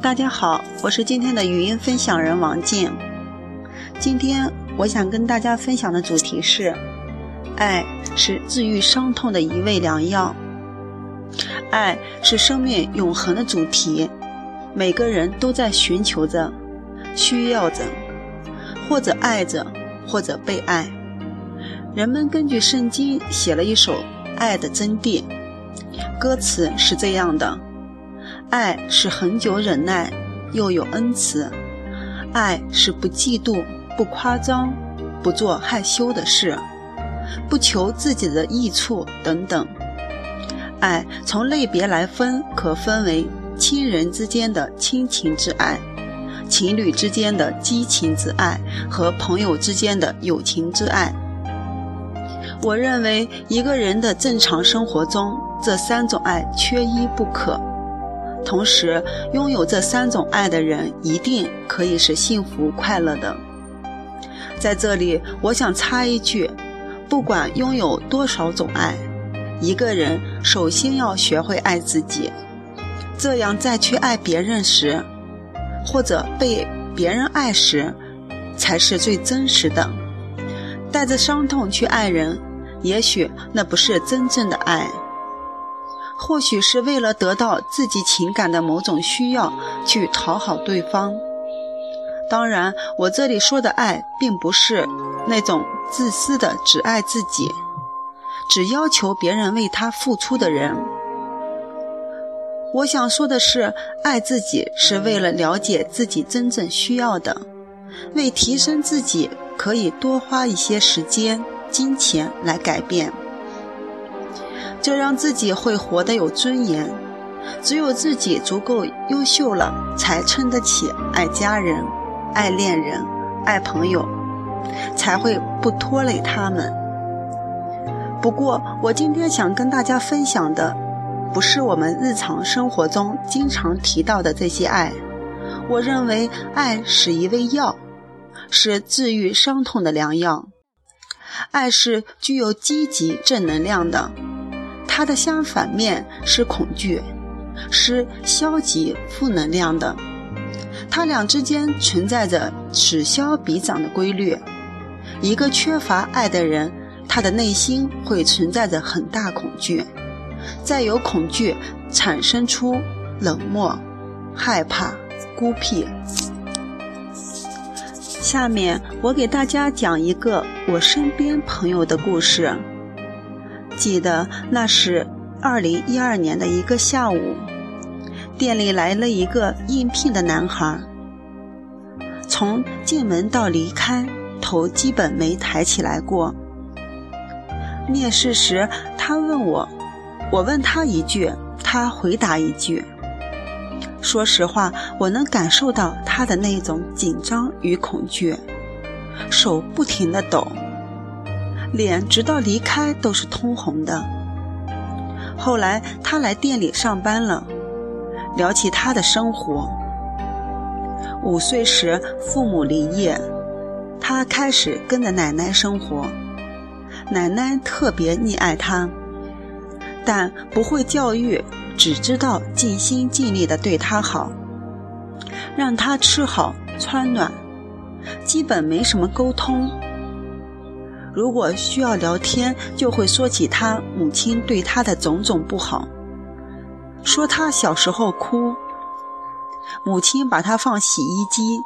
大家好，我是今天的语音分享人王静。今天我想跟大家分享的主题是：爱是治愈伤痛的一味良药。爱是生命永恒的主题，每个人都在寻求着、需要着，或者爱着，或者被爱。人们根据圣经写了一首《爱的真谛》，歌词是这样的。爱是恒久忍耐，又有恩慈；爱是不嫉妒、不夸张、不做害羞的事、不求自己的益处等等。爱从类别来分，可分为亲人之间的亲情之爱、情侣之间的激情之爱和朋友之间的友情之爱。我认为，一个人的正常生活中，这三种爱缺一不可。同时，拥有这三种爱的人一定可以是幸福快乐的。在这里，我想插一句：不管拥有多少种爱，一个人首先要学会爱自己，这样再去爱别人时，或者被别人爱时，才是最真实的。带着伤痛去爱人，也许那不是真正的爱。或许是为了得到自己情感的某种需要去讨好对方。当然，我这里说的爱，并不是那种自私的只爱自己，只要求别人为他付出的人。我想说的是，爱自己是为了了解自己真正需要的，为提升自己，可以多花一些时间、金钱来改变。这让自己会活得有尊严。只有自己足够优秀了，才撑得起爱家人、爱恋人、爱朋友，才会不拖累他们。不过，我今天想跟大家分享的，不是我们日常生活中经常提到的这些爱。我认为，爱是一味药，是治愈伤痛的良药。爱是具有积极正能量的。它的相反面是恐惧，是消极负能量的。它俩之间存在着此消彼长的规律。一个缺乏爱的人，他的内心会存在着很大恐惧，再由恐惧产生出冷漠、害怕、孤僻。下面我给大家讲一个我身边朋友的故事。记得那是二零一二年的一个下午，店里来了一个应聘的男孩。从进门到离开，头基本没抬起来过。面试时，他问我，我问他一句，他回答一句。说实话，我能感受到他的那种紧张与恐惧，手不停地抖。脸直到离开都是通红的。后来他来店里上班了，聊起他的生活。五岁时父母离异，他开始跟着奶奶生活。奶奶特别溺爱他，但不会教育，只知道尽心尽力地对他好，让他吃好穿暖，基本没什么沟通。如果需要聊天，就会说起他母亲对他的种种不好，说他小时候哭，母亲把他放洗衣机，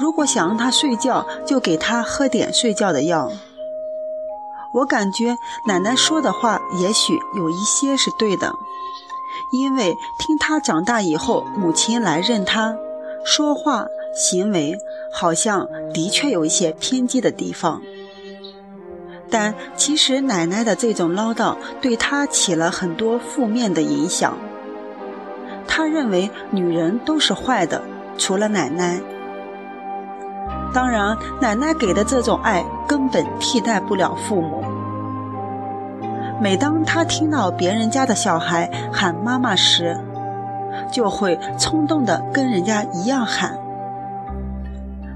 如果想让他睡觉，就给他喝点睡觉的药。我感觉奶奶说的话也许有一些是对的，因为听他长大以后，母亲来认他，说话行为好像的确有一些偏激的地方。但其实奶奶的这种唠叨对他起了很多负面的影响。他认为女人都是坏的，除了奶奶。当然，奶奶给的这种爱根本替代不了父母。每当他听到别人家的小孩喊妈妈时，就会冲动的跟人家一样喊。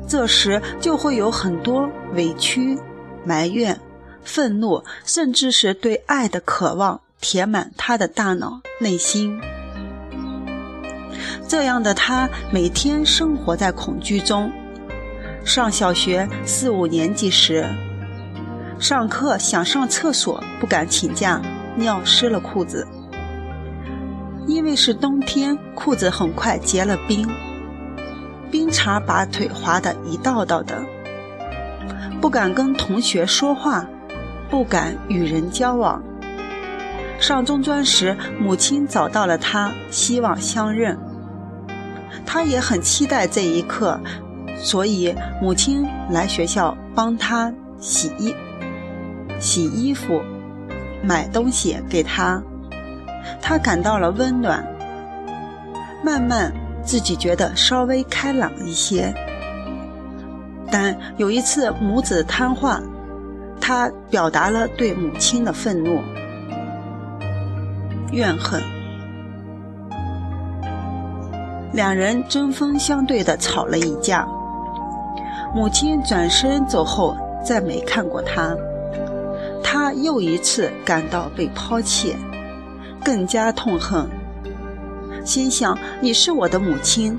这时就会有很多委屈、埋怨。愤怒，甚至是对爱的渴望，填满他的大脑、内心。这样的他每天生活在恐惧中。上小学四五年级时，上课想上厕所不敢请假，尿湿了裤子。因为是冬天，裤子很快结了冰，冰碴把腿划得一道道的。不敢跟同学说话，不敢与人交往。上中专时，母亲找到了他，希望相认。他也很期待这一刻，所以母亲来学校帮他洗衣、洗衣服、买东西给他。他感到了温暖，慢慢自己觉得稍微开朗一些。但有一次母子谈话，他表达了对母亲的愤怒。怨恨，两人针锋相对的吵了一架。母亲转身走后，再没看过他。他又一次感到被抛弃，更加痛恨。心想：你是我的母亲，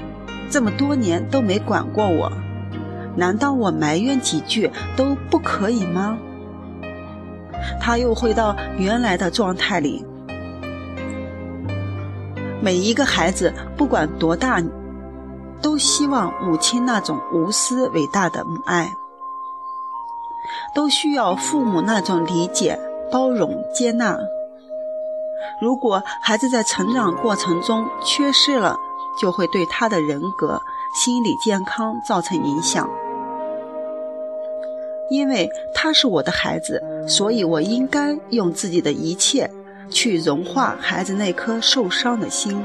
这么多年都没管过我，难道我埋怨几句都不可以吗？他又回到原来的状态里。每一个孩子，不管多大，都希望母亲那种无私伟大的母爱，都需要父母那种理解、包容、接纳。如果孩子在成长过程中缺失了，就会对他的人格、心理健康造成影响。因为他是我的孩子，所以我应该用自己的一切。去融化孩子那颗受伤的心，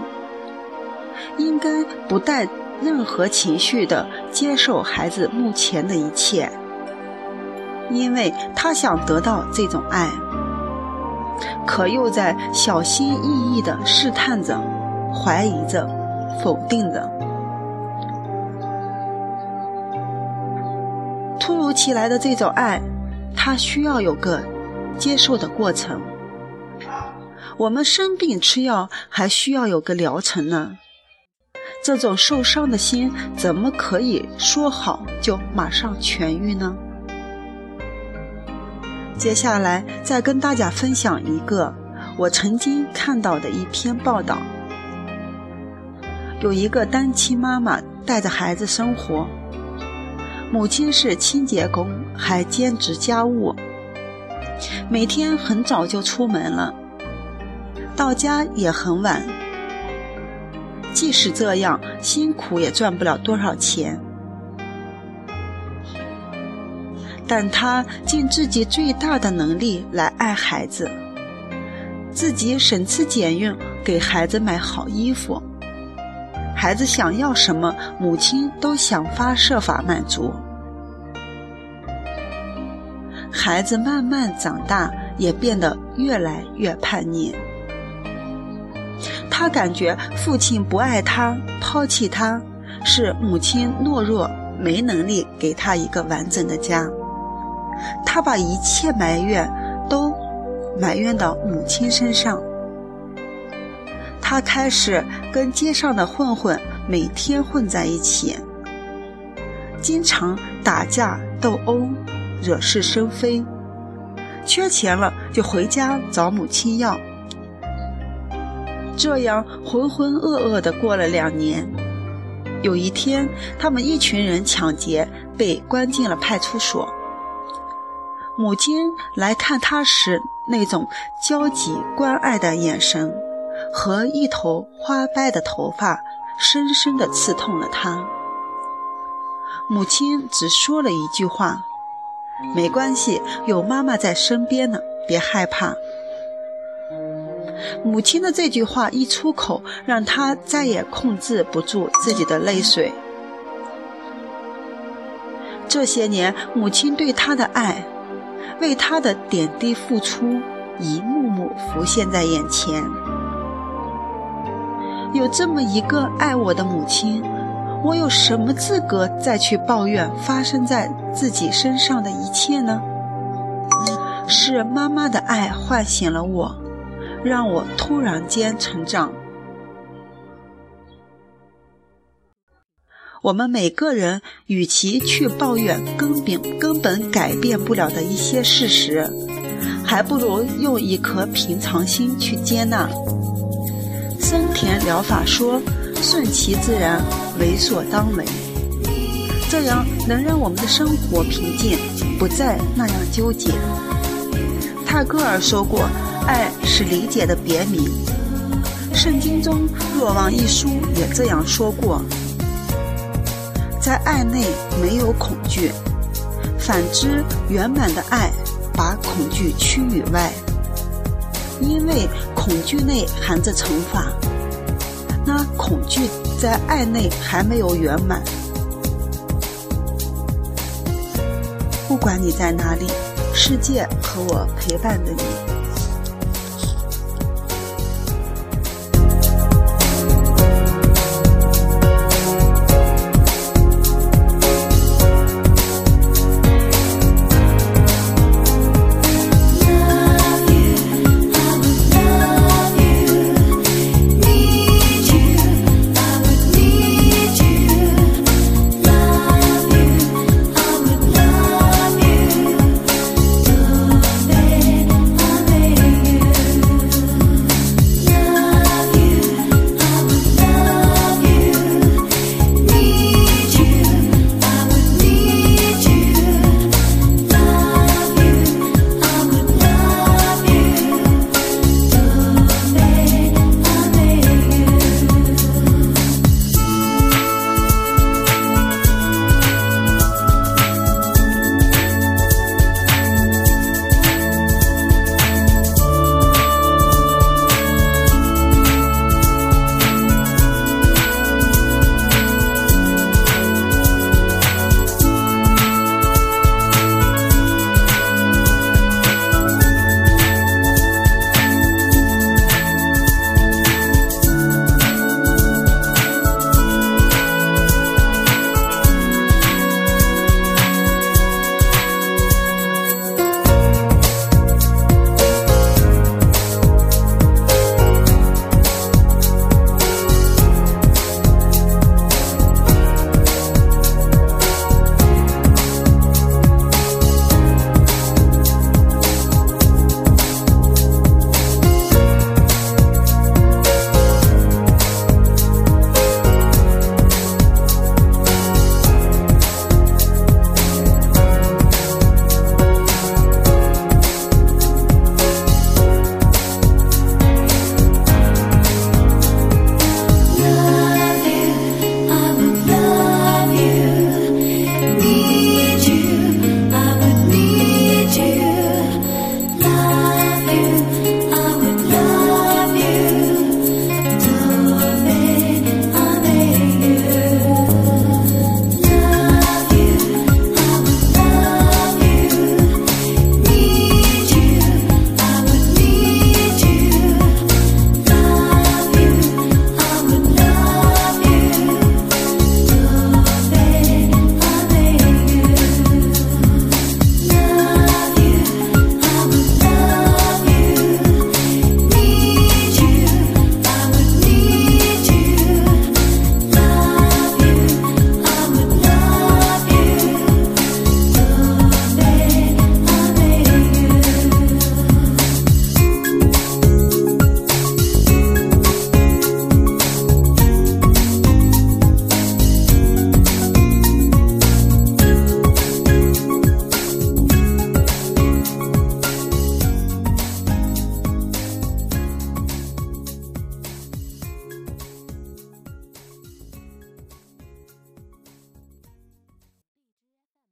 应该不带任何情绪的接受孩子目前的一切，因为他想得到这种爱，可又在小心翼翼的试探着、怀疑着、否定着。突如其来的这种爱，他需要有个接受的过程。我们生病吃药还需要有个疗程呢，这种受伤的心怎么可以说好就马上痊愈呢？接下来再跟大家分享一个我曾经看到的一篇报道：有一个单亲妈妈带着孩子生活，母亲是清洁工，还兼职家务，每天很早就出门了。到家也很晚，即使这样辛苦也赚不了多少钱，但他尽自己最大的能力来爱孩子，自己省吃俭用给孩子买好衣服，孩子想要什么，母亲都想方设法满足。孩子慢慢长大，也变得越来越叛逆。他感觉父亲不爱他，抛弃他，是母亲懦弱，没能力给他一个完整的家。他把一切埋怨都埋怨到母亲身上。他开始跟街上的混混每天混在一起，经常打架斗殴，惹是生非。缺钱了就回家找母亲要。这样浑浑噩噩的过了两年，有一天，他们一群人抢劫，被关进了派出所。母亲来看他时，那种焦急关爱的眼神和一头花白的头发，深深的刺痛了他。母亲只说了一句话：“没关系，有妈妈在身边呢，别害怕。”母亲的这句话一出口，让他再也控制不住自己的泪水。这些年，母亲对他的爱，为他的点滴付出，一幕幕浮现在眼前。有这么一个爱我的母亲，我有什么资格再去抱怨发生在自己身上的一切呢？是妈妈的爱唤醒了我。让我突然间成长。我们每个人与其去抱怨根本根本改变不了的一些事实，还不如用一颗平常心去接纳。森田疗法说：“顺其自然，为所当为。”这样能让我们的生活平静，不再那样纠结。泰戈尔说过：“爱是理解的别名。”圣经中《若望一书》也这样说过。在爱内没有恐惧，反之，圆满的爱把恐惧驱于外。因为恐惧内含着惩罚，那恐惧在爱内还没有圆满。不管你在哪里，世界和我陪伴着你。